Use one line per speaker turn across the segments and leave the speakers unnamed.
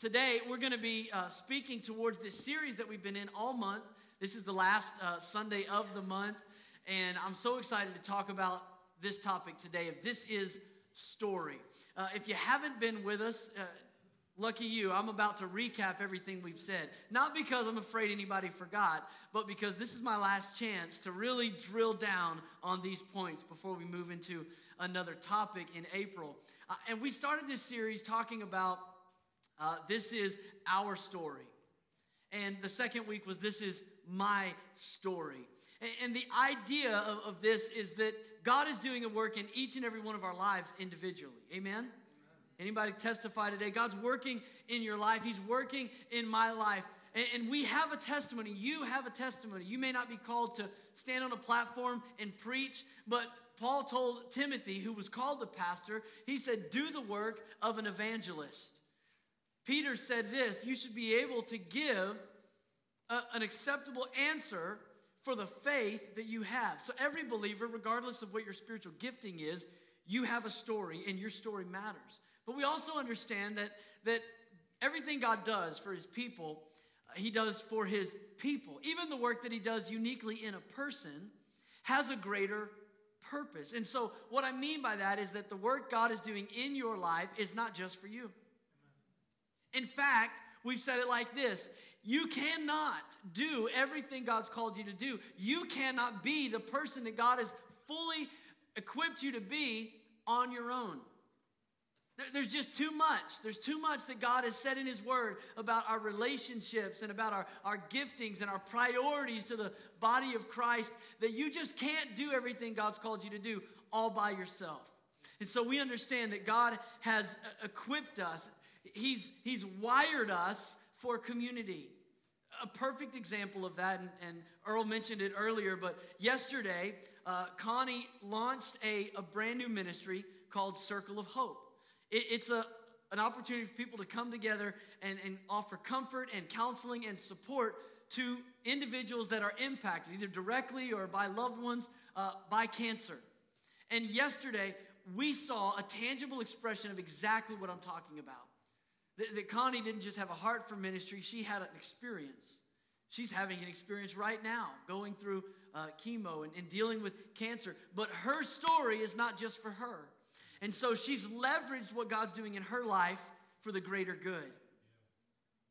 Today, we're going to be uh, speaking towards this series that we've been in all month. This is the last uh, Sunday of the month, and I'm so excited to talk about this topic today. If this is story, uh, if you haven't been with us, uh, lucky you, I'm about to recap everything we've said. Not because I'm afraid anybody forgot, but because this is my last chance to really drill down on these points before we move into another topic in April. Uh, and we started this series talking about uh, this is our story. And the second week was this is my story. And, and the idea of, of, this is that God is doing a work in each and every one of our lives individually. Amen? Amen? Anybody testify today? God's working in your life, He's working in my life. And, and we have a testimony. You have a testimony. You may not be called to stand on a platform and preach, but Paul told Timothy, who was called a pastor, he said, Do the work of an evangelist. Peter said this you should be able to give a, an acceptable answer for the faith that you have. So, every believer, regardless of what your spiritual gifting is, you have a story and your story matters. But we also understand that, that everything God does for his people, he does for his people. Even the work that he does uniquely in a person has a greater purpose. And so, what I mean by that is that the work God is doing in your life is not just for you. In fact, we've said it like this you cannot do everything God's called you to do. You cannot be the person that God has fully equipped you to be on your own. There's just too much. There's too much that God has said in His Word about our relationships and about our, our giftings and our priorities to the body of Christ that you just can't do everything God's called you to do all by yourself. And so we understand that God has uh, equipped us He's, he's wired us for community. A perfect example of that, and, and Earl mentioned it earlier, but yesterday, uh, Connie launched a, a brand new ministry called Circle of Hope. It, it's a, an opportunity for people to come together and, and offer comfort and counseling and support to individuals that are impacted, either directly or by loved ones, uh, by cancer. And yesterday, we saw a tangible expression of exactly what I'm talking about. That, that Connie didn't just have a heart for ministry, she had an experience. She's having an experience right now, going through uh, chemo and, and dealing with cancer. But her story is not just for her. And so she's leveraged what God's doing in her life for the greater good.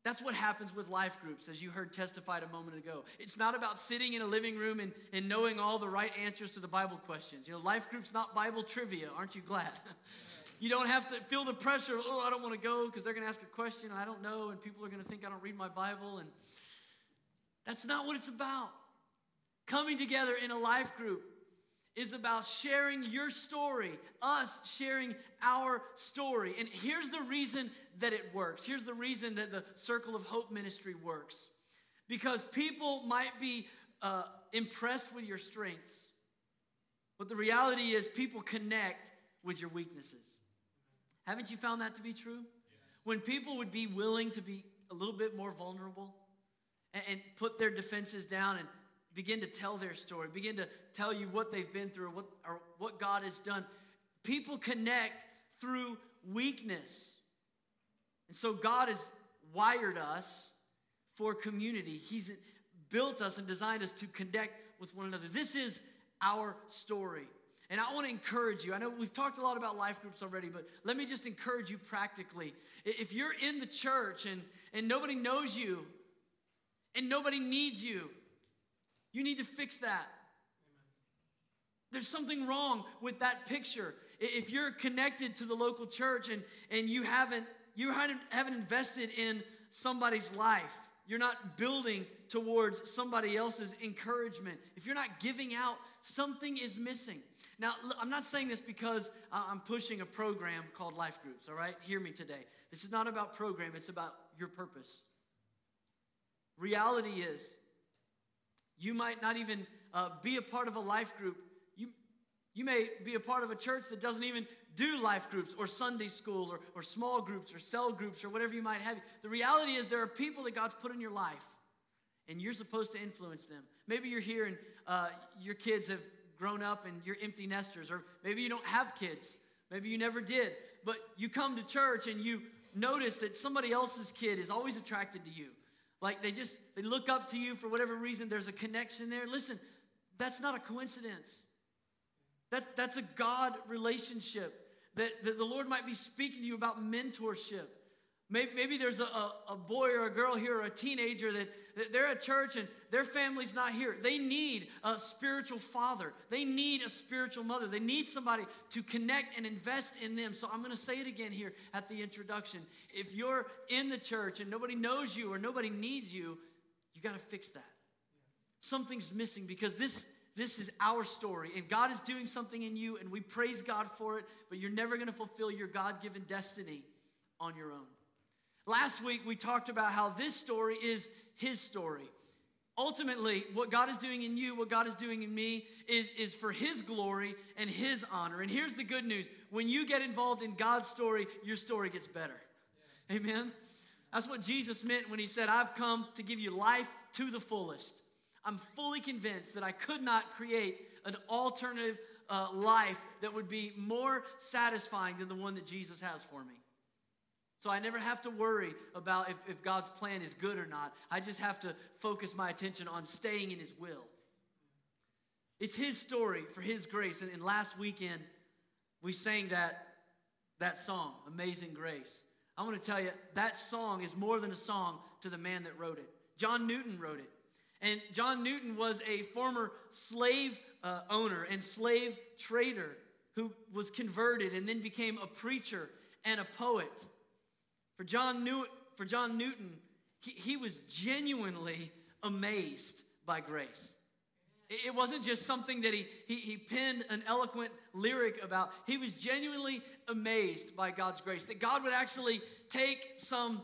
That's what happens with life groups, as you heard testified a moment ago. It's not about sitting in a living room and, and knowing all the right answers to the Bible questions. You know, life groups not Bible trivia. Aren't you glad? You don't have to feel the pressure, oh, I don't want to go because they're going to ask a question I don't know, and people are going to think I don't read my Bible. And that's not what it's about. Coming together in a life group is about sharing your story, us sharing our story. And here's the reason that it works. Here's the reason that the Circle of Hope ministry works. Because people might be uh, impressed with your strengths, but the reality is people connect with your weaknesses. Haven't you found that to be true? When people would be willing to be a little bit more vulnerable and, and put their defenses down and begin to tell their story, begin to tell you what they've been through or what, or what God has done, people connect through weakness. And so God has wired us for community. He's built us and designed us to connect with one another. This is our story. And I want to encourage you. I know we've talked a lot about life groups already, but let me just encourage you practically. If you're in the church and, and nobody knows you and nobody needs you, you need to fix that. There's something wrong with that picture. If you're connected to the local church and, and you haven't you haven't invested in somebody's life, you're not building towards somebody else's encouragement, if you're not giving out, something is missing. Now, I'm not saying this because I'm pushing a program called Life Groups, all right? Hear me today. This is not about program, it's about your purpose. Reality is, you might not even uh, be a part of a life group. You, you may be a part of a church that doesn't even do life groups or Sunday school or, or small groups or cell groups or whatever you might have. The reality is, there are people that God's put in your life, and you're supposed to influence them. Maybe you're here and uh, your kids have grown up and you're empty nesters, or maybe you don't have kids. Maybe you never did. But you come to church and you notice that somebody else's kid is always attracted to you? Like they just they look up to you for whatever reason, there's a connection there. Listen, that's not a coincidence. That's, that's a God relationship. That, that the Lord might be speaking to you about mentorship. Maybe, maybe there's a, a, boy or a girl here or a teenager that, that they're at church and their family's not here. They need a spiritual father. They need a spiritual mother. They need somebody to connect and invest in them. So I'm going to say it again here at the introduction. If you're in the church and nobody knows you or nobody needs you, you got to fix that. Something's missing because this this is our story, and God is doing something in you, and we praise God for it, but you're never going to fulfill your God given destiny on your own. Last week, we talked about how this story is His story. Ultimately, what God is doing in you, what God is doing in me, is, is for His glory and His honor. And here's the good news when you get involved in God's story, your story gets better. Yeah. Amen? That's what Jesus meant when He said, I've come to give you life to the fullest. I'm fully convinced that I could not create an alternative uh, life that would be more satisfying than the one that Jesus has for me. So I never have to worry about if, if God's plan is good or not. I just have to focus my attention on staying in His will. It's His story for His grace. And, and last weekend, we sang that, that song, Amazing Grace. I want to tell you, that song is more than a song to the man that wrote it. John Newton wrote it. And John Newton was a former slave uh, owner and slave trader who was converted and then became a preacher and a poet. For John, New- for John Newton, he, he was genuinely amazed by grace. It wasn't just something that he, he, he penned an eloquent lyric about. He was genuinely amazed by God's grace, that God would actually take some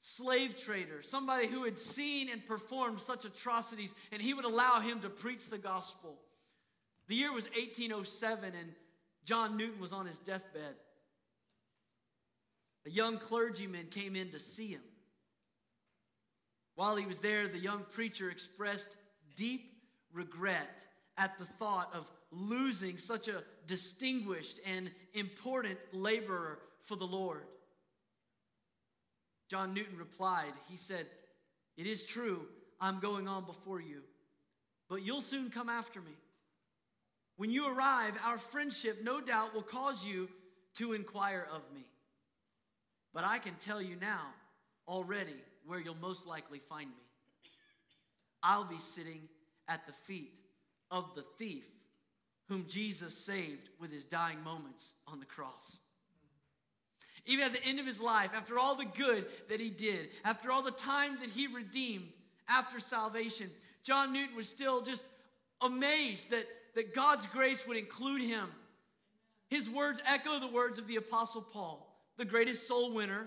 slave trader, somebody who had seen and performed such atrocities, and he would allow him to preach the gospel. The year was 1807, and John Newton was on his deathbed. A young clergyman came in to see him. While he was there, the young preacher expressed deep regret at the thought of losing such a distinguished and important laborer for the Lord. John Newton replied, He said, It is true, I'm going on before you, but you'll soon come after me. When you arrive, our friendship no doubt will cause you to inquire of me. But I can tell you now already where you'll most likely find me. I'll be sitting at the feet of the thief whom Jesus saved with his dying moments on the cross. Even at the end of his life, after all the good that he did, after all the times that he redeemed after salvation, John Newton was still just amazed that, that God's grace would include him. His words echo the words of the Apostle Paul the greatest soul winner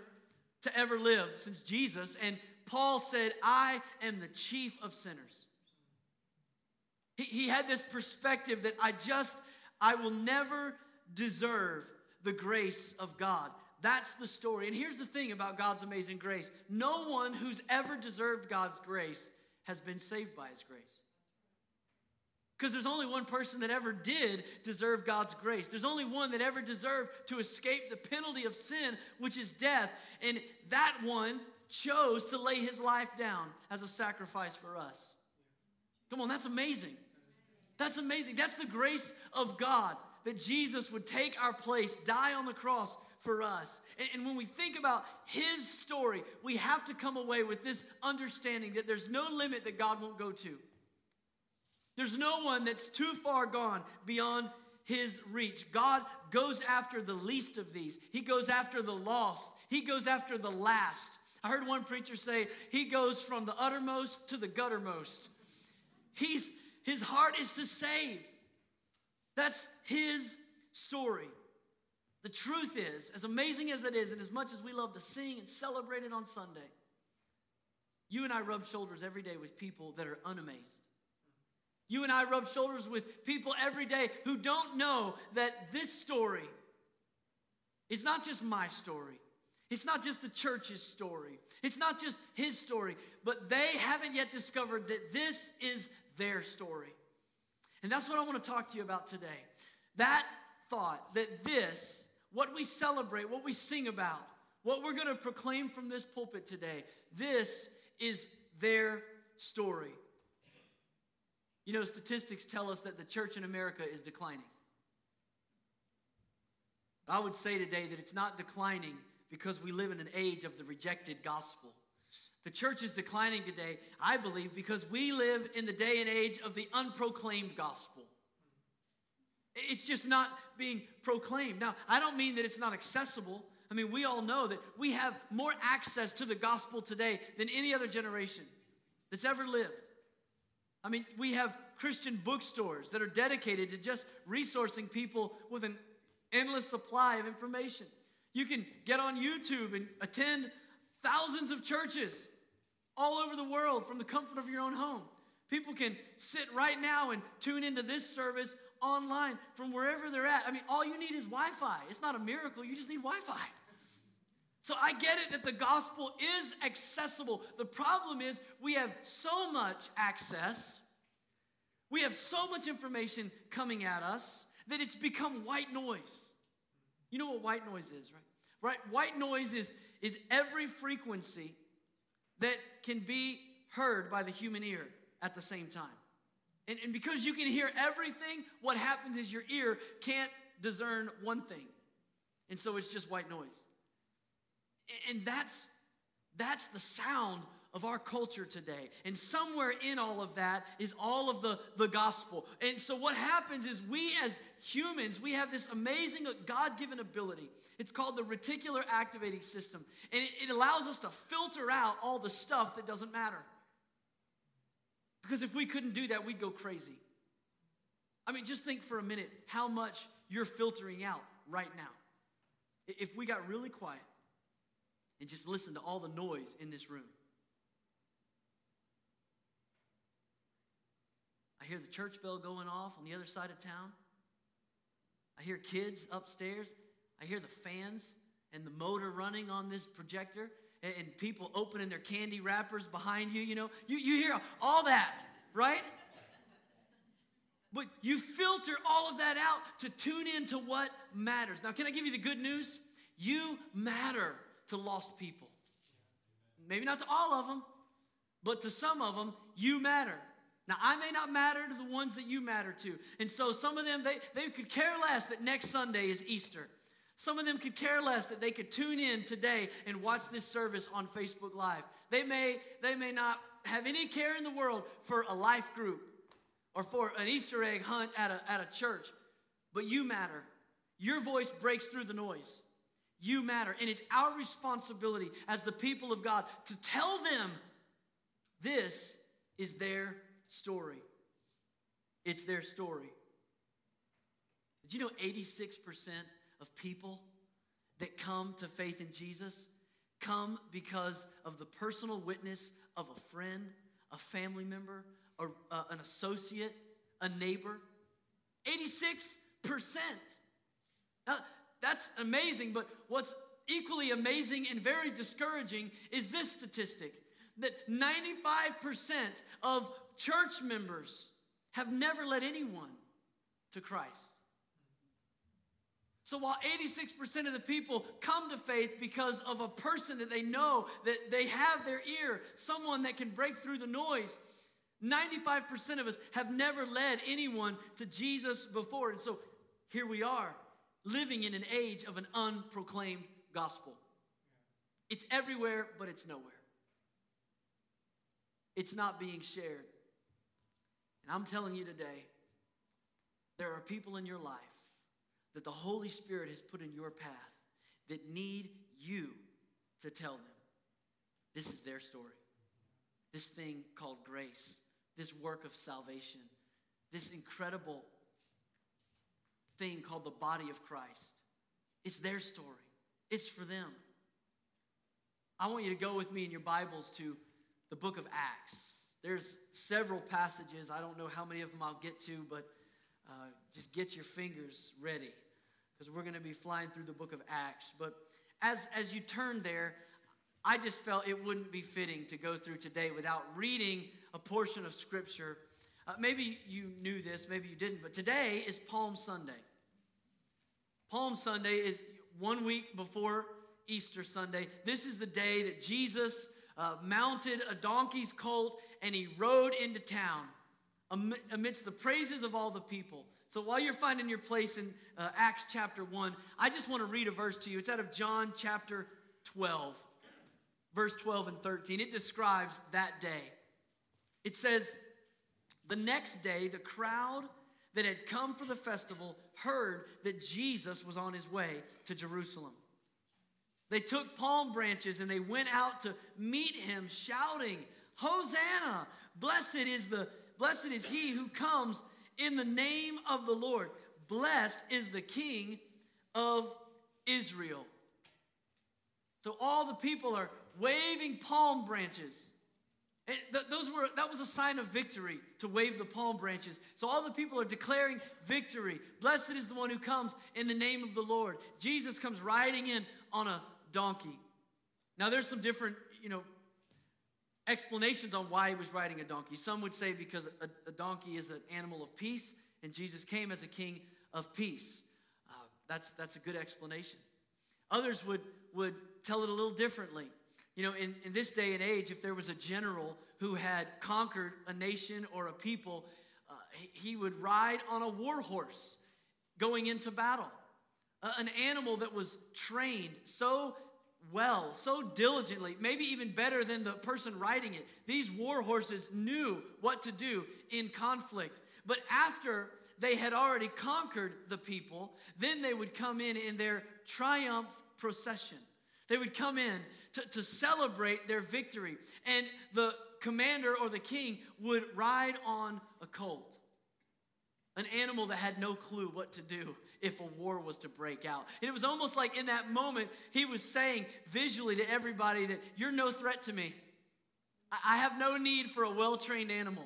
to ever live since Jesus. And Paul said, I am the chief of sinners. He, he had this perspective that I just, I will never deserve the grace of God. That's the story. And here's the thing about God's amazing grace no one who's ever deserved God's grace has been saved by his grace. Because there's only one person that ever did deserve God's grace. There's only one that ever deserved to escape the penalty of sin, which is death. And that one chose to lay his life down as a sacrifice for us. Come on, that's amazing. That's amazing. That's the grace of God that Jesus would take our place, die on the cross for us. And, and, when we think about his story, we have to come away with this understanding that there's no limit that God won't go to. There's no one that's too far gone beyond his reach. God goes after the least of these, He goes after the lost, He goes after the last. I heard one preacher say, He goes from the uttermost to the guttermost. He's, his heart is to save. That's His story. The truth is, as amazing as it is, and as much as we love to sing and celebrate it on Sunday, you and I rub shoulders every day with people that are unamazed. You and I rub shoulders with people every day who don't know that this story is not just my story. It's not just the church's story. It's not just his story, but they haven't yet discovered that this is their story. And that's what I want to talk to you about today. That thought that this, what we celebrate, what we sing about, what we're going to proclaim from this pulpit today, this is their story. You know, statistics tell us that the church in America is declining. I would say today that it's not declining because we live in an age of the rejected gospel. The church is declining today, I believe, because we live in the day and age of the unproclaimed gospel. It's just not being proclaimed. Now, I don't mean that it's not accessible. I mean, we all know that we have more access to the gospel today than any other generation that's ever lived. I mean, we have Christian bookstores that are dedicated to just resourcing people with an endless supply of information. You can get on YouTube and attend thousands of churches all over the world from the comfort of your own home. People can sit right now and tune into this service online from wherever they're at. I mean, all you need is Wi Fi. It's not a miracle, you just need Wi Fi. So I get it that the gospel is accessible. The problem is we have so much access, we have so much information coming at us that it's become white noise. You know what white noise is, right? Right? White noise is, is every frequency that can be heard by the human ear at the same time. And, and because you can hear everything, what happens is your ear can't discern one thing. And so it's just white noise. And that's, that's the sound of our culture today. And somewhere in all of that is all of the, the gospel. And so what happens is we as humans, we have this amazing uh, God given ability. It's called the reticular activating system. And it, it allows us to filter out all the stuff that doesn't matter. Because if we couldn't do that, we'd go crazy. I mean, just think for a minute how much you're filtering out right now. If we got really quiet and just listen to all the noise in this room. I hear the church bell going off on the other side of town. I hear kids upstairs. I hear the fans and the motor running on this projector and, and people opening their candy wrappers behind you. You know, you, you hear all that, right? But you filter all of that out to tune in to what matters. Now, can I give you the good news? You matter to lost people. Maybe not to all of them, but to some of them, you matter. Now, I may not matter to the ones that you matter to. And so some of them, they, they could care less that next Sunday is Easter. Some of them could care less that they could tune in today and watch this service on Facebook Live. They may, they may not have any care in the world for a life group or for an Easter egg hunt at a, at a church, but you matter. Your voice breaks through the noise. You matter. And it's our responsibility as the people of God to tell them this is their story. It's their story. Did you know 86% of people that come to faith in Jesus come because of the personal witness of a friend, a family member, a, uh, an associate, a neighbor? 86%. Now, that's amazing, but what's equally amazing and very discouraging is this statistic that 95% of church members have never led anyone to Christ. So while 86% of the people come to faith because of a person that they know, that they have their ear, someone that can break through the noise, 95% of us have never led anyone to Jesus before. And so here we are, living in an age of an unproclaimed gospel. It's everywhere, but it's nowhere. It's not being shared. And I'm telling you today, there are people in your life that the Holy Spirit has put in your path that need you to tell them this is their story. This thing called grace, this work of salvation, this incredible thing called the body of Christ. It's their story, it's for them. I want you to go with me in your Bibles to the book of Acts. There's several passages. I don't know how many of them I'll get to, but uh, just get your fingers ready because we're going to be flying through the book of Acts. But as, as you turn there, I just felt it wouldn't be fitting to go through today without reading a portion of Scripture. Uh, maybe you knew this, maybe you didn't, but today is Palm Sunday. Palm Sunday is one week before Easter Sunday. This is the day that Jesus uh, mounted a donkey's colt and he rode into town amidst the praises of all the people. So while you're finding your place in uh, Acts chapter 1, I just want to read a verse to you. It's out of John chapter 12, verse 12 and 13. It describes that day. It says, The next day, the crowd that had come for the festival heard that Jesus was on his way to Jerusalem. They took palm branches and they went out to meet him, shouting, Hosanna! Blessed is the blessed is he who comes in the name of the Lord. Blessed is the King of Israel. So all the people are waving palm branches. Th- those were, that was a sign of victory to wave the palm branches. So all the people are declaring victory. Blessed is the one who comes in the name of the Lord. Jesus comes riding in on a donkey. Now there's some different, you know, explanations on why he was riding a donkey. Some would say because a, a donkey is an animal of peace, and Jesus came as a king of peace. Uh, that's, that's a good explanation. Others would, would tell it a little differently. You know, in, in this day and age, if there was a general who had conquered a nation or a people, uh, he, would ride on a war horse going into battle. Uh, an animal that was trained so well, so diligently, maybe even better than the person riding it. These war horses knew what to do in conflict. But after they had already conquered the people, then they would come in in their triumph procession. They would come in to, to celebrate their victory. And the commander or the king would ride on a colt an animal that had no clue what to do if a war was to break out. And it was almost like in that moment, he was saying visually to everybody that you're no threat to me. I have no need for a well trained animal.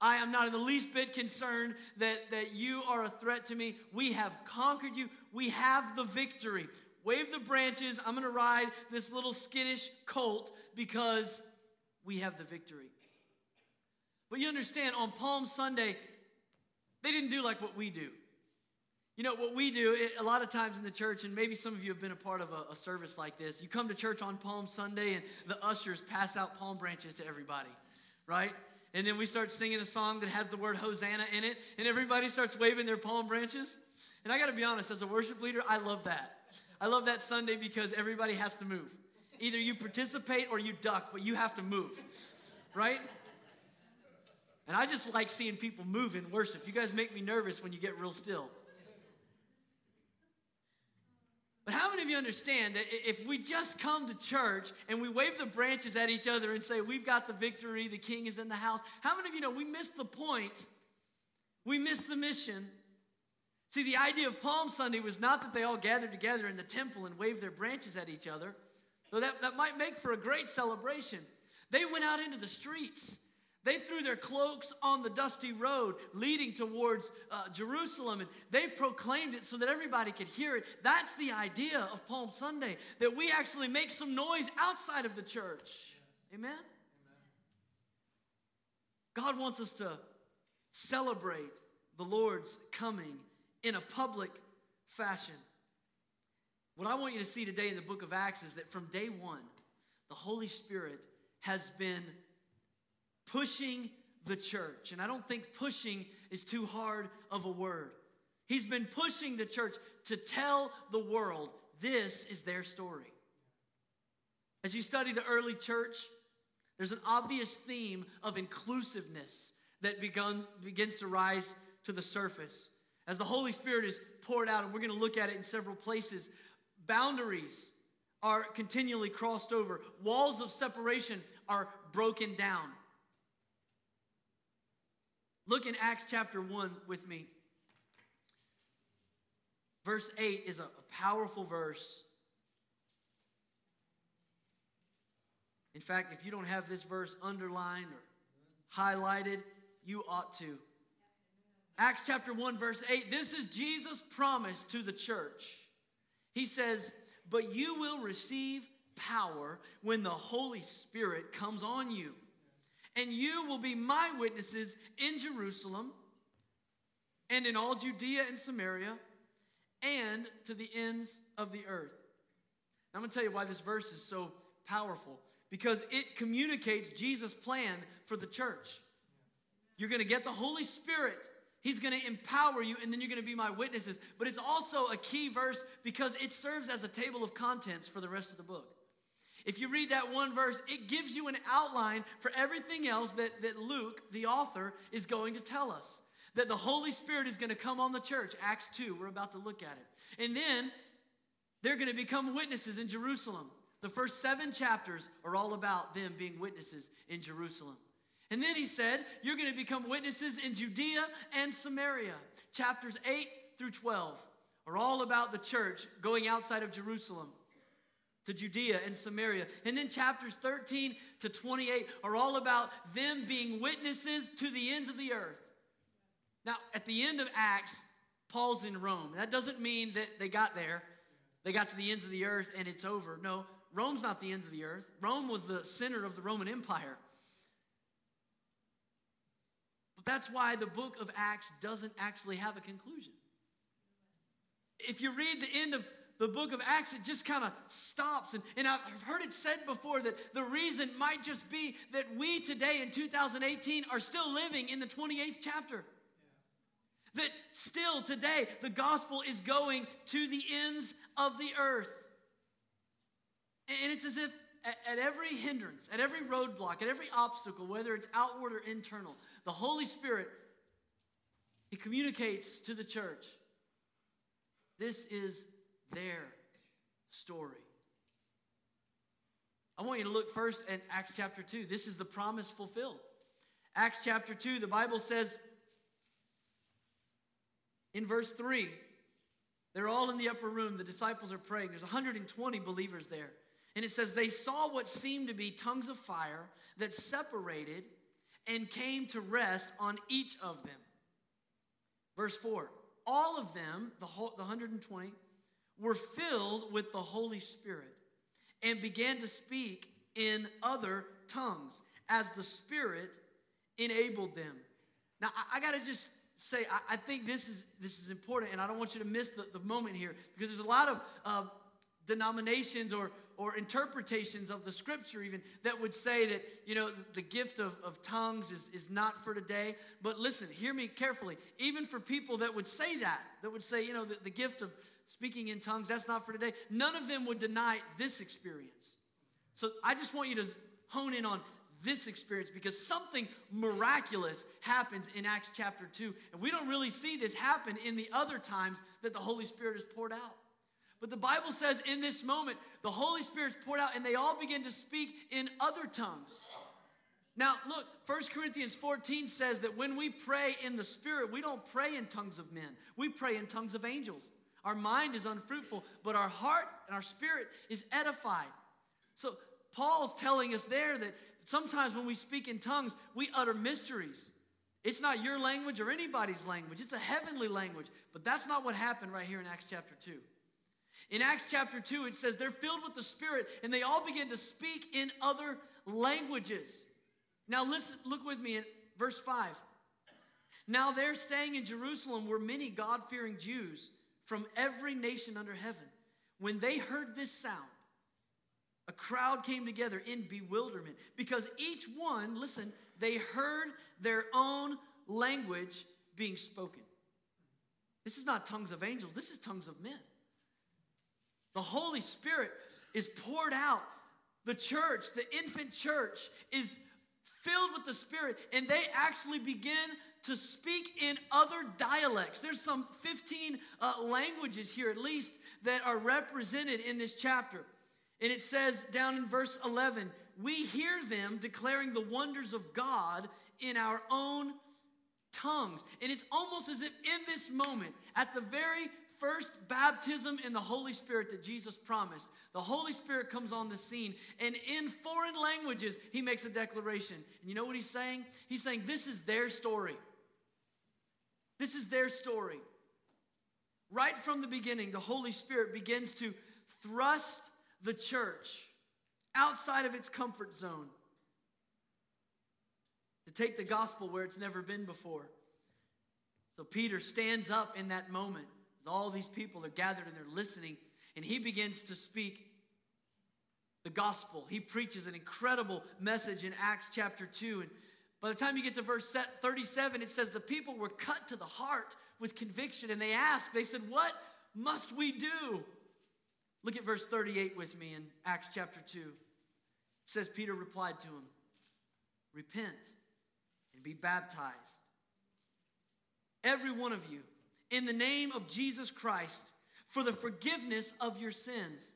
I am not in the least bit concerned that, that you are a threat to me. We have conquered you, we have the victory. Wave the branches. I'm going to ride this little skittish colt because we have the victory. But you understand, on Palm Sunday, they didn't do like what we do. You know, what we do, it, a lot of times in the church, and maybe some of you have been a part of a, a service like this, you come to church on Palm Sunday and the ushers pass out palm branches to everybody, right? And then we start singing a song that has the word Hosanna in it, and everybody starts waving their palm branches. And I gotta be honest, as a worship leader, I love that. I love that Sunday because everybody has to move. Either you participate or you duck, but you have to move, right? And I just like seeing people move in worship. You guys make me nervous when you get real still. But how many of you understand that if we just come to church and we wave the branches at each other and say, We've got the victory, the king is in the house, how many of you know we miss the point? We miss the mission. See, the idea of Palm Sunday was not that they all gathered together in the temple and waved their branches at each other, though that, that might make for a great celebration. They went out into the streets they threw their cloaks on the dusty road leading towards uh, Jerusalem and they proclaimed it so that everybody could hear it. That's the idea of Palm Sunday, that we actually make some noise outside of the church. Yes. Amen? Amen? God wants us to celebrate the Lord's coming in a public fashion. What I want you to see today in the book of Acts is that from day one, the Holy Spirit has been pushing the church. And I don't think pushing is too hard of a word. He's been pushing the church to tell the world this is their story. As you study the early church, there's an obvious theme of inclusiveness that begun, begins to rise to the surface. As the Holy Spirit is poured out, and we're going to look at it in several places, boundaries are continually crossed over, walls of separation are broken down. Look in Acts chapter 1 with me. Verse 8 is a, powerful verse. In fact, if you don't have this verse underlined or highlighted, you ought to. Acts chapter 1, verse 8 this is Jesus' promise to the church. He says, But you will receive power when the Holy Spirit comes on you and you will be my witnesses in Jerusalem and in all Judea and Samaria and to the ends of the earth. I'm going to tell you why this verse is so powerful because it communicates Jesus' plan for the church. You're going to get the Holy Spirit. He's going to empower you, and then you're going to be my witnesses. But it's also a key verse because it serves as a table of contents for the rest of the book. If you read that one verse, it gives you an outline for everything else that, that Luke, the author, is going to tell us. That the Holy Spirit is going to come on the church. Acts 2, we're about to look at it. And then they're going to become witnesses in Jerusalem. The first seven chapters are all about them being witnesses in Jerusalem. And then he said, You're going to become witnesses in Judea and Samaria. Chapters 8 through 12 are all about the church going outside of Jerusalem to Judea and Samaria. And then chapters 13 to 28 are all about them being witnesses to the ends of the earth. Now, at the end of Acts, Paul's in Rome. That doesn't mean that they got there, they got to the ends of the earth and it's over. No, Rome's not the ends of the earth. Rome was the center of the Roman Empire. But that's why the book of Acts doesn't actually have a conclusion. If you read the end of the book of Acts, it just kind of stops. And, and I've heard it said before that the reason might just be that we today in 2018 are still living in the 28th chapter. That still today the gospel is going to the ends of the earth. And it's as if at, every hindrance, at every roadblock, at every obstacle, whether it's outward or internal, the Holy Spirit, He communicates to the church. This is their story. I want you to look first at Acts chapter 2. This is the promise fulfilled. Acts chapter 2, the Bible says in verse 3, they're all in the upper room. The disciples are praying. There's 120 believers there. And it says, They saw what seemed to be tongues of fire that separated and came to rest on each of them. Verse 4 All of them, the, whole, the 120, were filled with the Holy Spirit and began to speak in other tongues as the Spirit enabled them. Now, I, I got to just say, I, I, think this is, this is important, and I don't want you to miss the, the moment here because there's a lot of uh, denominations or, or interpretations of the scripture even that would say that you know the gift of, of tongues is, is not for today. But listen hear me carefully. Even for people that would say that that would say you know the, the gift of speaking in tongues that's not for today none of them would deny this experience. So i just want you to hone in on this experience because something miraculous happens in acts chapter 2 and we don't really see this happen in the other times that the holy spirit is poured out but the Bible says in this moment, the Holy Spirit's poured out and they all begin to speak in other tongues. Now, look, 1 Corinthians 14 says that when we pray in the Spirit, we don't pray in tongues of men, we pray in tongues of angels. Our mind is unfruitful, but our heart and our spirit is edified. So, Paul's telling us there that sometimes when we speak in tongues, we utter mysteries. It's not your language or anybody's language, it's a heavenly language. But that's not what happened right here in Acts chapter 2. In Acts chapter 2, it says they're filled with the Spirit and they all begin to speak in other languages. Now, listen, look with me at verse 5. Now, there staying in Jerusalem were many God fearing Jews from every nation under heaven. When they heard this sound, a crowd came together in bewilderment because each one, listen, they heard their own language being spoken. This is not tongues of angels, this is tongues of men. The Holy Spirit is poured out. The church, the infant church, is filled with the Spirit, and they actually begin to speak in other dialects. There's some 15 uh, languages here, at least, that are represented in this chapter. And it says down in verse 11, we hear them declaring the wonders of God in our own tongues. And it's almost as if in this moment, at the very first baptism in the Holy Spirit that Jesus promised, the Holy Spirit comes on the scene, and in foreign languages, he makes a declaration. And you know what he's saying? He's saying, This is their story. This is their story. Right from the beginning, the Holy Spirit begins to thrust the church outside of its comfort zone to take the gospel where it's never been before. So Peter stands up in that moment all these people are gathered and they're listening, and he begins to speak the gospel. He preaches an incredible message in Acts chapter 2. And by the time you get to verse 37, it says, The people were cut to the heart with conviction, and they asked, They said, What must we do? Look at verse 38 with me in Acts chapter 2. It says, Peter replied to him, Repent and be baptized, every one of you, in the name of Jesus Christ, for the forgiveness of your sins,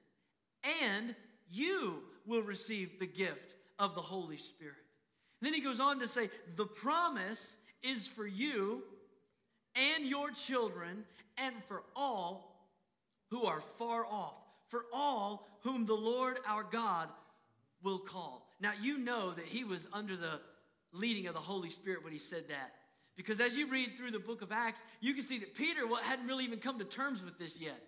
and you will receive the gift of the Holy Spirit. And then he goes on to say, The promise is for you and your children, and for all who are far off, for all whom the Lord our God will call. Now, you know that he was under the leading of the Holy Spirit when he said that. Because as you read through the book of Acts, you can see that Peter well, hadn't really even come to terms with this yet.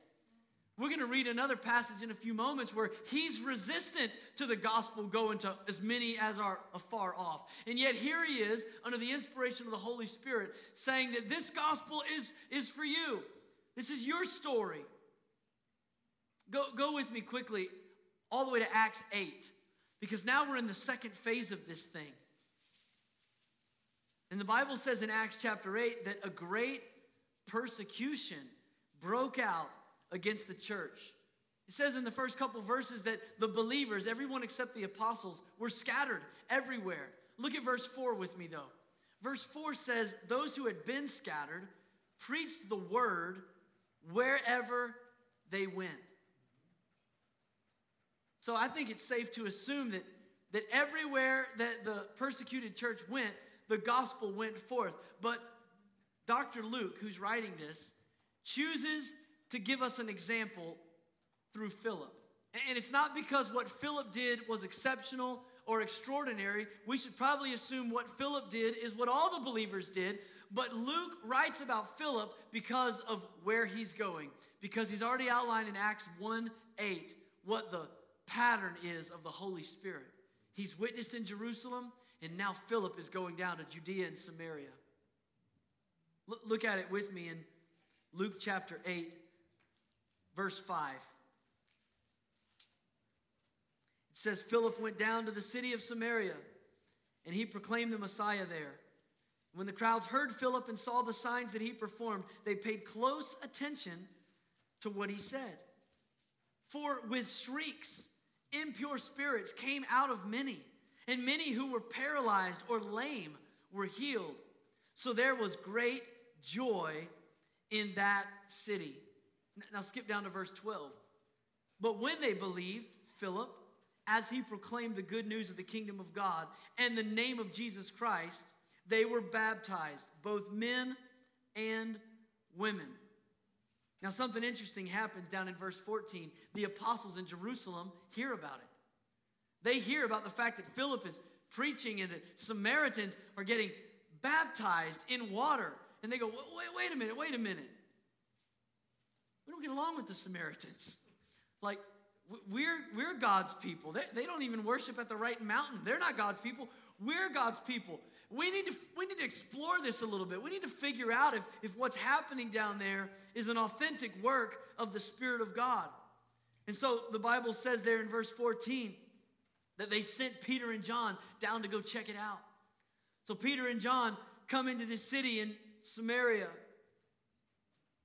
We're going to read another passage in a few moments where he's resistant to the gospel going to as many as are afar off. And yet here he is under the inspiration of the Holy Spirit saying that this gospel is, is for you. This is your story. Go, go with me quickly all the way to Acts 8 because now we're in the second phase of this thing. And the Bible says in Acts chapter 8 that a great persecution broke out against the church. It says in the first couple verses that the believers, everyone except the apostles, were scattered everywhere. Look at verse 4 with me, though. Verse 4 says, Those who had been scattered preached the word wherever they went. So I think it's safe to assume that, that everywhere that the persecuted church went, the gospel went forth. But Dr. Luke, who's writing this, chooses to give us an example through Philip. And it's not because what Philip did was exceptional or extraordinary. We should probably assume what Philip did is what all the believers did. But Luke writes about Philip because of where he's going, because he's already outlined in Acts 1 8 what the pattern is of the Holy Spirit. He's witnessed in Jerusalem, and now Philip is going down to Judea and Samaria. Look at it with me in Luke chapter 8, verse 5. It says, Philip went down to the city of Samaria, and he proclaimed the Messiah there. When the crowds heard Philip and saw the signs that he performed, they paid close attention to what he said. For with shrieks, impure spirits came out of many, and many who were paralyzed or lame were healed. So there was great joy in that city. Now skip down to verse 12. But when they believed, Philip, as he proclaimed the good news of the kingdom of God and the name of Jesus Christ, they were baptized, both men and women. Now, something interesting happens down in verse 14. The apostles in Jerusalem hear about it. They hear about the fact that Philip is preaching and that Samaritans are getting baptized in water. And they go, wait, wait a minute, wait a minute. We don't get along with the Samaritans. Like, we're, we're God's people. They, they don't even worship at the right mountain. They're not God's people. We're God's people. We need, to, we need to explore this a little bit. We need to figure out if, if what's happening down there is an authentic work of the Spirit of God. And so the Bible says there in verse 14 that they sent Peter and John down to go check it out. So Peter and John come into this city in Samaria.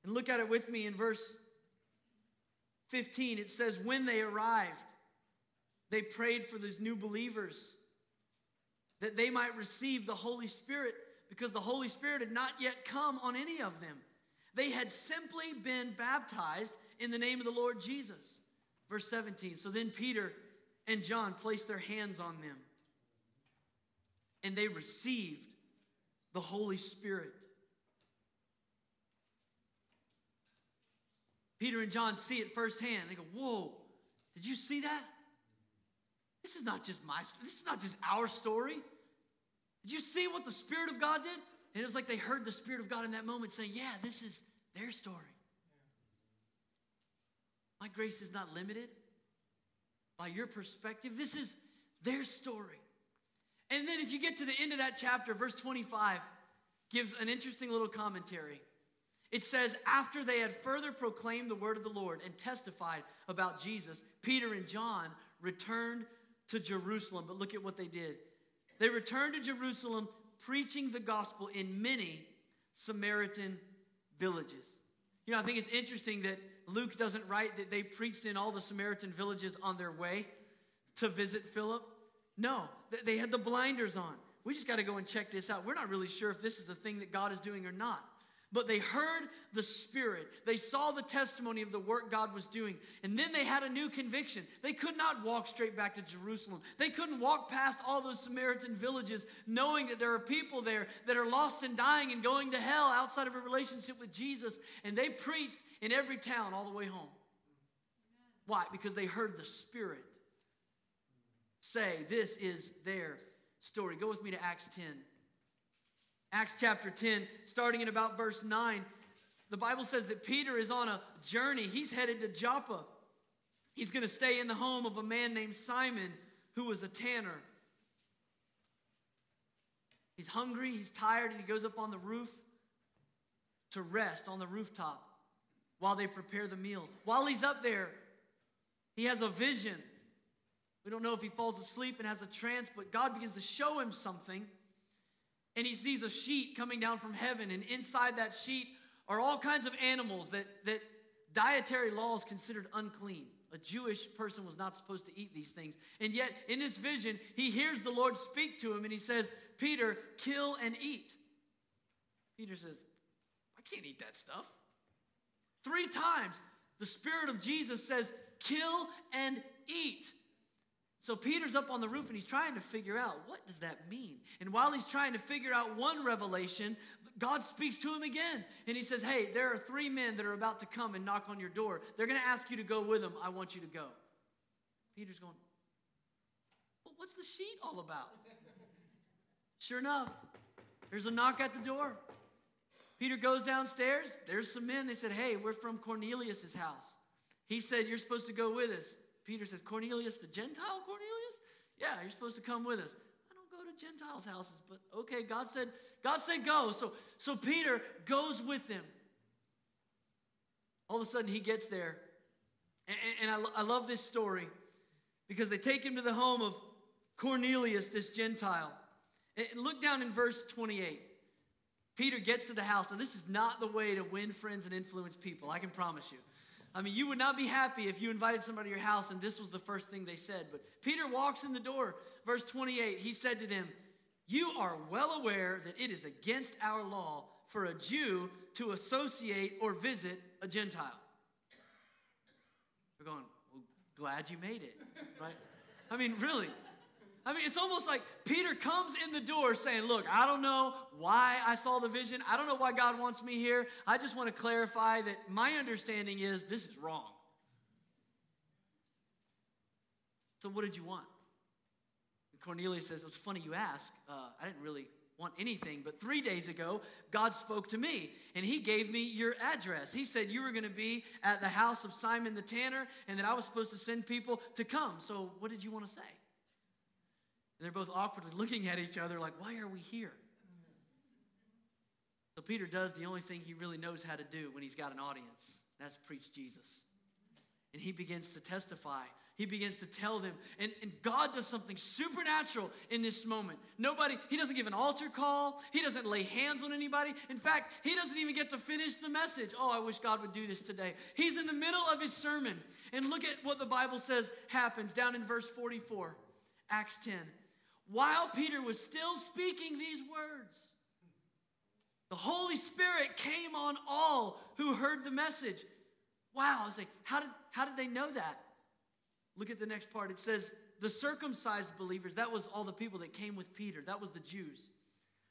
And look at it with me in verse 15. It says, When they arrived, they prayed for these new believers that they might receive the Holy Spirit because the Holy Spirit had not yet come on any of them. They had simply been baptized in the name of the Lord Jesus. Verse 17. So then Peter and John placed their hands on them and they received the Holy Spirit. Peter and John see it firsthand. They go, Whoa, did you see that? This is not just my this is not just our story. Did you see what the Spirit of God did? And it was like they heard the Spirit of God in that moment saying, Yeah, this is their story. My grace is not limited by your perspective. This is their story. And then if you get to the end of that chapter, verse 25 gives an interesting little commentary. It says, after they had further proclaimed the word of the Lord and testified about Jesus, Peter and John returned to Jerusalem. But look at what they did. They returned to Jerusalem preaching the gospel in many Samaritan villages. You know, I think it's interesting that Luke doesn't write that they preached in all the Samaritan villages on their way to visit Philip. No, they had the blinders on. We just got to go and check this out. We're not really sure if this is a thing that God is doing or not. But they heard the Spirit. They saw the testimony of the work God was doing. And then they had a new conviction. They could not walk straight back to Jerusalem. They couldn't walk past all those Samaritan villages knowing that there are people there that are lost and dying and going to hell outside of a relationship with Jesus. And they preached in every town all the way home. Why? Because they heard the Spirit say, This is their story. Go with me to Acts 10. Acts chapter 10, starting in about verse 9, the Bible says that Peter is on a journey. He's headed to Joppa. He's going to stay in the home of a man named Simon who was a tanner. He's hungry, he's tired, and he goes up on the roof to rest on the rooftop while they prepare the meal. While he's up there, he has a vision. We don't know if he falls asleep and has a trance, but God begins to show him something and he sees a sheet coming down from heaven, and inside that sheet are all kinds of animals that, that dietary laws considered unclean. A Jewish person was not supposed to eat these things. And yet, in this vision, he hears the Lord speak to him, and he says, Peter, kill and eat. Peter says, I can't eat that stuff. Three times, the Spirit of Jesus says, kill and eat. So Peter's up on the roof and he's trying to figure out what does that mean? And while he's trying to figure out one revelation, God speaks to him again. And he says, Hey, there are three men that are about to come and knock on your door. They're going to ask you to go with them. I want you to go. Peter's going, well, What's the sheet all about? Sure enough, there's a knock at the door. Peter goes downstairs. There's some men. They said, Hey, we're from Cornelius's house. He said, You're supposed to go with us. Peter says, Cornelius, the Gentile Cornelius? Yeah, you're supposed to come with us. I don't go to Gentiles' houses, but okay, God said, God said go. So, so Peter goes with them. All of a sudden, he gets there. And, and I, I love this story because they take him to the home of Cornelius, this Gentile. And look down in verse 28. Peter gets to the house. Now, this is not the way to win friends and influence people, I can promise you. I mean, you would not be happy if you invited somebody to your house and this was the first thing they said. But Peter walks in the door, verse 28. He said to them, You are well aware that it is against our law for a Jew to associate or visit a Gentile. We're going, Well, glad you made it, right? I mean, really. I mean, it's almost like Peter comes in the door saying, Look, I don't know why I saw the vision. I don't know why God wants me here. I just want to clarify that my understanding is this is wrong. So, what did you want? And Cornelius says, It's funny you ask. Uh, I didn't really want anything, but three days ago, God spoke to me and He gave me your address. He said you were going to be at the house of Simon the tanner and that I was supposed to send people to come. So, what did you want to say? They're both awkwardly looking at each other, like, why are we here? So Peter does the only thing he really knows how to do when he's got an audience that's preach Jesus. And he begins to testify. He begins to tell them. And, and God does something supernatural in this moment. Nobody, he doesn't give an altar call. He doesn't lay hands on anybody. In fact, he doesn't even get to finish the message. Oh, I wish God would do this today. He's in the middle of his sermon. And look at what the Bible says happens down in verse 44, Acts 10 while Peter was still speaking these words, the Holy Spirit came on all who heard the message. Wow, I was like, how did, how did they know that? Look at the next part. It says, the circumcised believers, that was all the people that came with Peter, that was the Jews.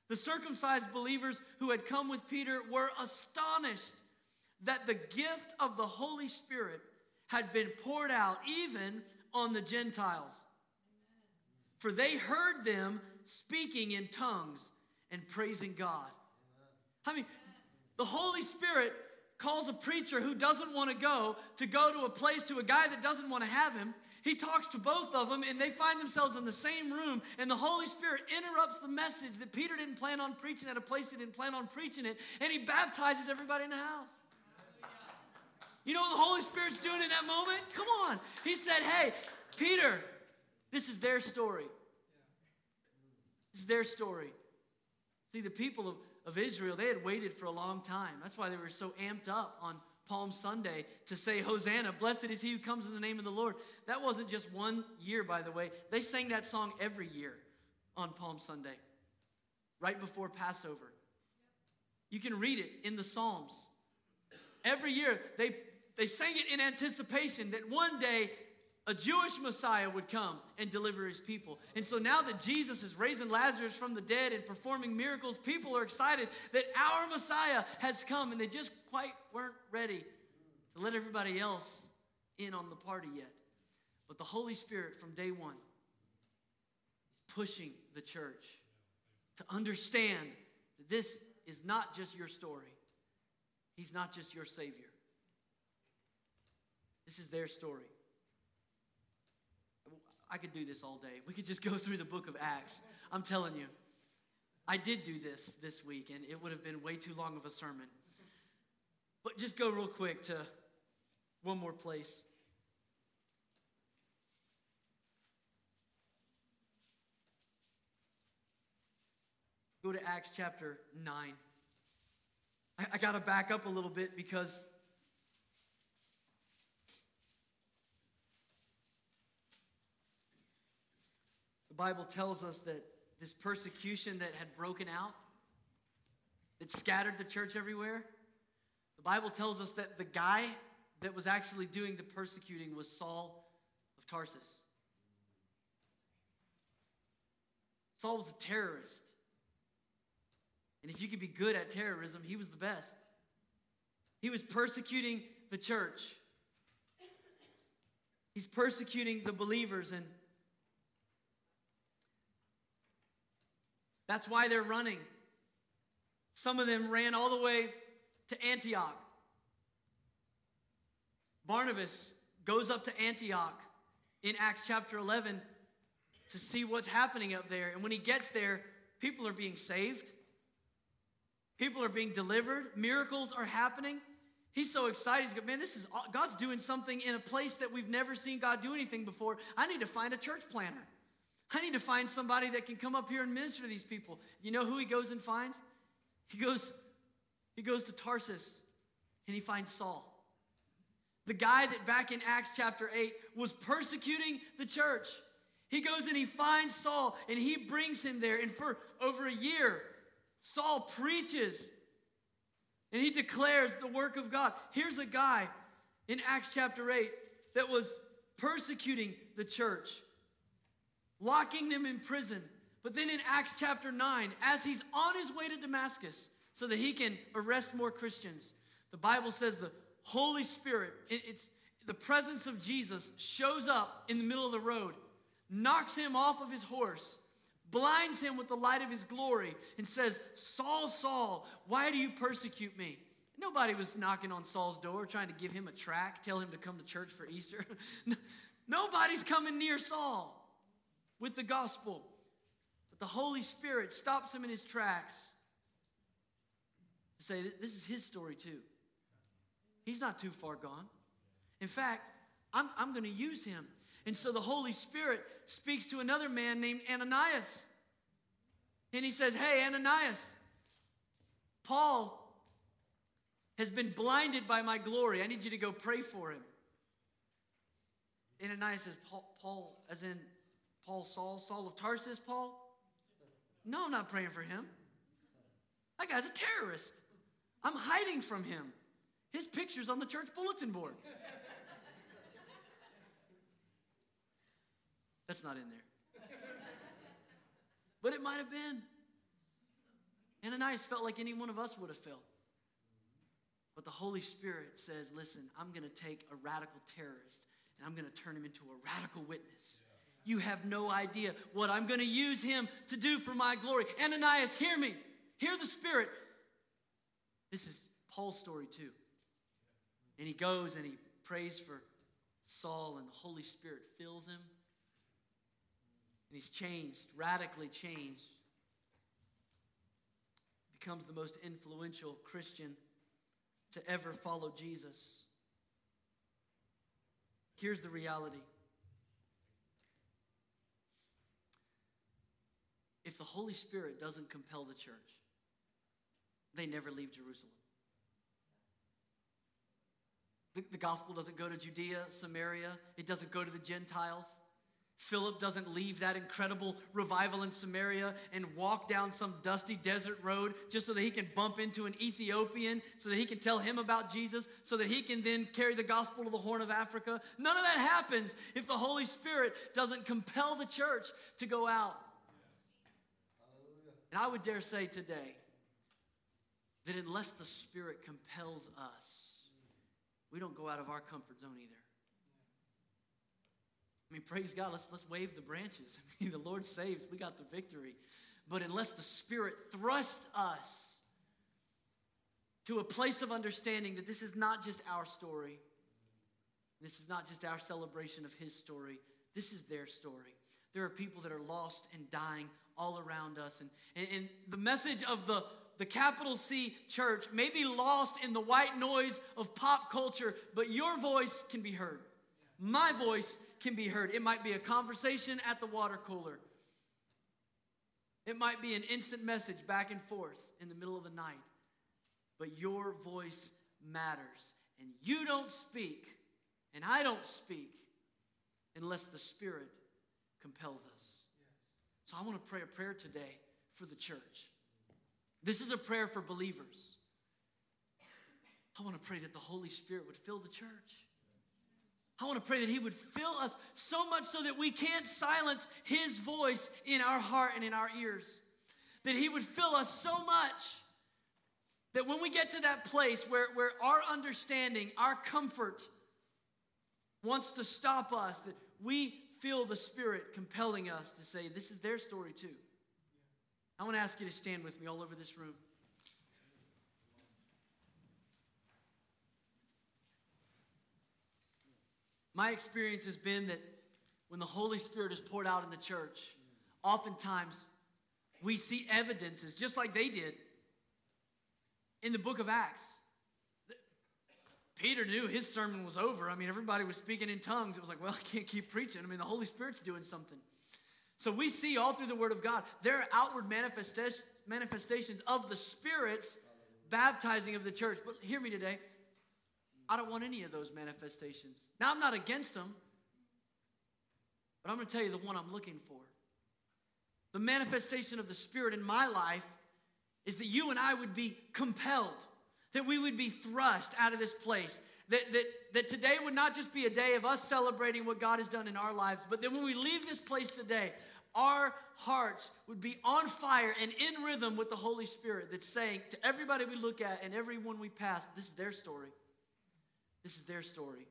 The circumcised believers who had come with Peter were astonished that the gift of the Holy Spirit had been poured out even on the Gentiles for they heard them speaking in tongues and praising God. I mean, the Holy Spirit calls a preacher who doesn't want to go to go to a place to a guy that doesn't want to have him. He talks to both of them and they find themselves in the same room and the Holy Spirit interrupts the message that Peter didn't plan on preaching at a place he didn't plan on preaching it and he baptizes everybody in the house. You know what the Holy Spirit's doing in that moment? Come on. He said, Hey, Peter. This is their story. This is their story. See, the people of, of Israel, they had waited for a long time. That's why they were so amped up on Palm Sunday to say, Hosanna, blessed is he who comes in the name of the Lord. That wasn't just one year, by the way. They sang that song every year on Palm Sunday, right before Passover. You can read it in the Psalms. Every year, they, they sang it in anticipation that one day a Jewish Messiah would come and deliver his people. And so now that Jesus is raising Lazarus from the dead and performing miracles, people are excited that our Messiah has come, and they just quite weren't ready to let everybody else in on the party yet. But the Holy Spirit from day one is pushing the church to understand that this is not just your story, He's not just your Savior. This is their story. I could do this all day. We could just go through the book of Acts. I'm telling you. I did do this this week, and it would have been way too long of a sermon. But just go real quick to one more place. Go to Acts chapter 9. I, I got to back up a little bit because Bible tells us that this persecution that had broken out, that scattered the church everywhere. The Bible tells us that the guy that was actually doing the persecuting was Saul of Tarsus. Saul was a terrorist. And if you could be good at terrorism, he was the best. He was persecuting the church. He's persecuting the believers and That's why they're running. Some of them ran all the way to Antioch. Barnabas goes up to Antioch in Acts chapter 11 to see what's happening up there. And when he gets there, people are being saved, people are being delivered, miracles are happening. He's so excited. He's like, man, this is God's doing something in a place that we've never seen God do anything before. I need to find a church planter. I need to find somebody that can come up here and minister to these people. You know who he goes and finds? He goes, he goes to Tarsus and he finds Saul. The guy that back in Acts chapter 8 was persecuting the church. He goes and he finds Saul and he brings him there. And for over a year, Saul preaches and he declares the work of God. Here's a guy in Acts chapter 8 that was persecuting the church locking them in prison. But then in Acts chapter 9, as he's on his way to Damascus so that he can arrest more Christians, the Bible says the Holy Spirit, it's the presence of Jesus shows up in the middle of the road, knocks him off of his horse, blinds him with the light of his glory, and says, Saul, Saul, why do you persecute me? Nobody was knocking on Saul's door trying to give him a track, tell him to come to church for Easter. Nobody's coming near Saul with the gospel. But the Holy Spirit stops him in his tracks to say, This is his story too. He's not too far gone. In fact, I'm, I'm going to use him. And so the Holy Spirit speaks to another man named Ananias. And he says, Hey, Ananias, Paul has been blinded by my glory. I need you to go pray for him. Ananias says, Paul, Paul as in Paul Saul, Saul of Tarsus, Paul? No, I'm not praying for him. That guy's a terrorist. I'm hiding from him. His picture's on the church bulletin board. That's not in there. But it might have been. Ananias felt like any one of us would have felt. But the Holy Spirit says, listen, I'm going to take a radical terrorist and I'm going to turn him into a radical witness. You have no idea what I'm going to use him to do for my glory. Ananias, hear me. Hear the Spirit. This is Paul's story too. And he goes and he prays for Saul, and the Holy Spirit fills him. And he's changed, radically changed. Becomes the most influential Christian to ever follow Jesus. Here's the reality if the Holy Spirit doesn't compel the church, they never leave Jerusalem. The, the, gospel doesn't go to Judea, Samaria, it doesn't go to the Gentiles. Philip doesn't leave that incredible revival in Samaria and walk down some dusty desert road just so that he can bump into an Ethiopian, so that he can tell him about Jesus, so that he can then carry the gospel to the Horn of Africa. None of that happens if the Holy Spirit doesn't compel the church to go out. And I would dare say today that unless the Spirit compels us, we don't go out of our comfort zone either. I mean, praise God, let's, let's wave the branches. I mean, the Lord saves, we got the victory. But unless the Spirit thrusts us to a place of understanding that this is not just our story, this is not just our celebration of His story, this is their story. There are people that are lost and dying all around us. And, and, and the message of the, the capital C church may be lost in the white noise of pop culture, but your voice can be heard. My voice can be heard. It might be a conversation at the water cooler. It might be an instant message back and forth in the middle of the night. But your voice matters. And you don't speak, and I don't speak, unless the Spirit compels us. So I want to pray a prayer today for the church. This is a prayer for believers. I want to pray that the Holy Spirit would fill the church. I want to pray that He would fill us so much so that we can't silence His voice in our heart and in our ears. That He would fill us so much that when we get to that place where, where our understanding, our comfort wants to stop us, that we feel the Spirit compelling us to say, This is their story too. I want to ask you to stand with me all over this room. My experience has been that when the Holy Spirit is poured out in the church, oftentimes we see evidences, just like they did in the book of Acts. Peter knew his sermon was over. I mean, everybody was speaking in tongues. It was like, well, I can't keep preaching. I mean, the Holy Spirit's doing something. So we see all through the Word of God, there are outward manifestations of the Spirit's baptizing of the church. But hear me today. I don't want any of those manifestations. Now, I'm not against them, but I'm going to tell you the one I'm looking for. The manifestation of the Spirit in my life is that you and I would be compelled, that we would be thrust out of this place. That, that, that today would not just be a day of us celebrating what God has done in our lives, but then when we leave this place today, our hearts would be on fire and in rhythm with the Holy Spirit that's saying to everybody we look at and everyone we pass, this is their story. This is their story.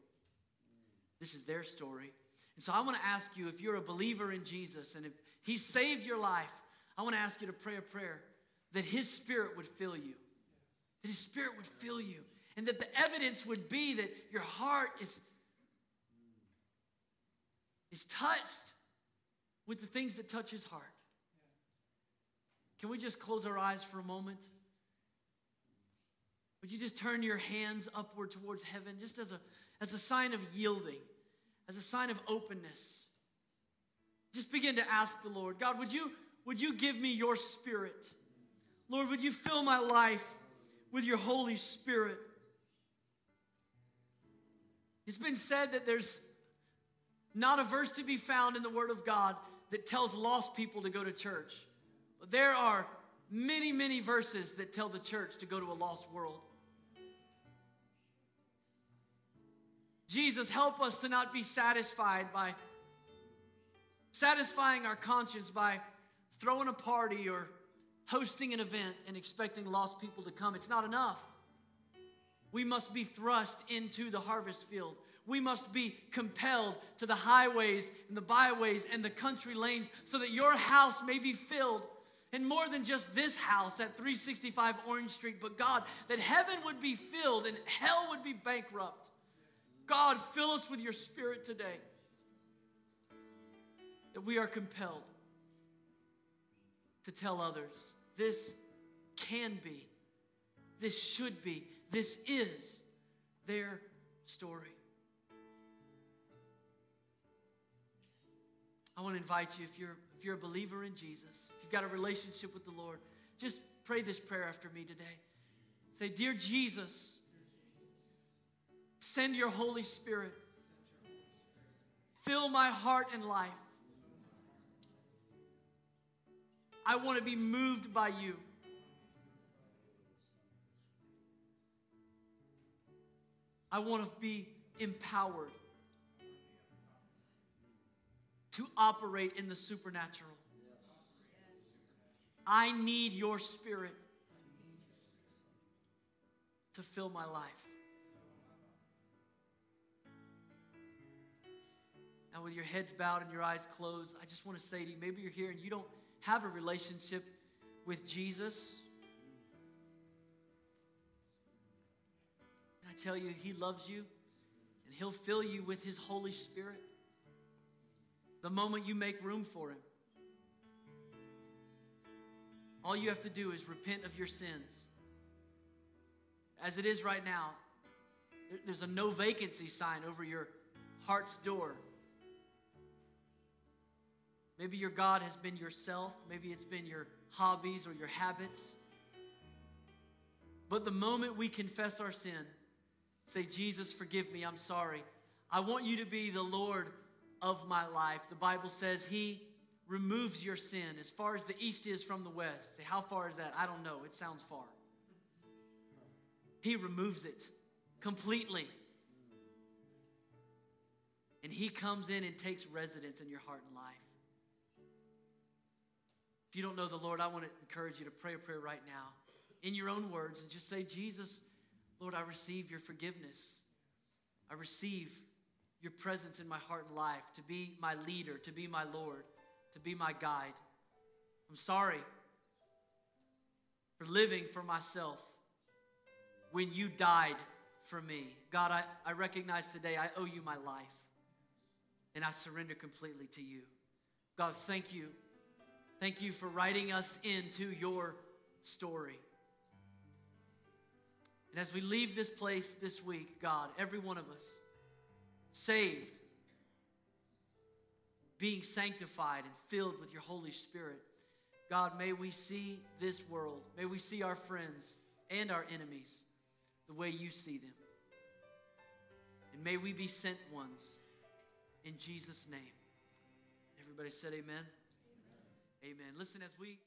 This is their story. And so I want to ask you if you're a believer in Jesus and if He saved your life, I want to ask you to pray a prayer that His Spirit would fill you. His Spirit would fill you. And that the evidence would be that your heart is, is touched with the things that touch His heart. Can we just close our eyes for a moment? Would you just turn your hands upward towards heaven just as a, as a sign of yielding, as a sign of openness? Just begin to ask the Lord, God, would you, would you give me your spirit? Lord, would you fill my life with your Holy Spirit? It's been said that there's not a verse to be found in the Word of God that tells lost people to go to church. But there are many, many verses that tell the church to go to a lost world. Jesus, help us to not be satisfied by satisfying our conscience by throwing a party or hosting an event and expecting lost people to come. It's not enough. We must be thrust into the harvest field. We must be compelled to the highways and the byways and the country lanes so that your house may be filled. And more than just this house at 365 Orange Street, but God, that heaven would be filled and hell would be bankrupt. God, fill us with your spirit today. That we are compelled to tell others this can be, this should be, this is their story. I want to invite you, if you're if you're a believer in Jesus, if you've got a relationship with the Lord, just pray this prayer after me today. Say, Dear Jesus, send your Holy Spirit, fill my heart and life. I want to be moved by you. I want to be empowered to operate in the supernatural. I need your spirit to fill my life. Now, with your heads bowed and your eyes closed, I just want to say to you maybe you're here and you don't have a relationship with Jesus. And I tell you, He loves you and He'll fill you with His Holy Spirit the moment you make room for Him. All you have to do is repent of your sins. As it is right now, there's a no vacancy sign over your heart's door. Maybe your God has been yourself, maybe it's been your hobbies or your habits. But the moment we confess our sin, say, Jesus, forgive me, I'm sorry. I want you to be the Lord of my life. The Bible says He removes your sin as far as the east is from the west. Say, how far is that? I don't know. It sounds far. He removes it completely. And He comes in and takes residence in your heart and life. If you don't know the Lord, I want to encourage you to pray a prayer right now in your own words and just say, Jesus, Lord, I receive your forgiveness. I receive your presence in my heart and life to be my leader, to be my Lord, to be my guide. I'm sorry for living for myself when you died for me. God, I, I recognize today I owe you my life and I surrender completely to you. God, thank you. Thank you for writing us into your story. And as we leave this place this week, God, every one of us, saved, being sanctified and filled with your Holy Spirit. God, may we see this world, may we see our friends and our enemies the way you see them. And may we be sent ones in Jesus' name. Everybody said amen. Amen. Listen, as we.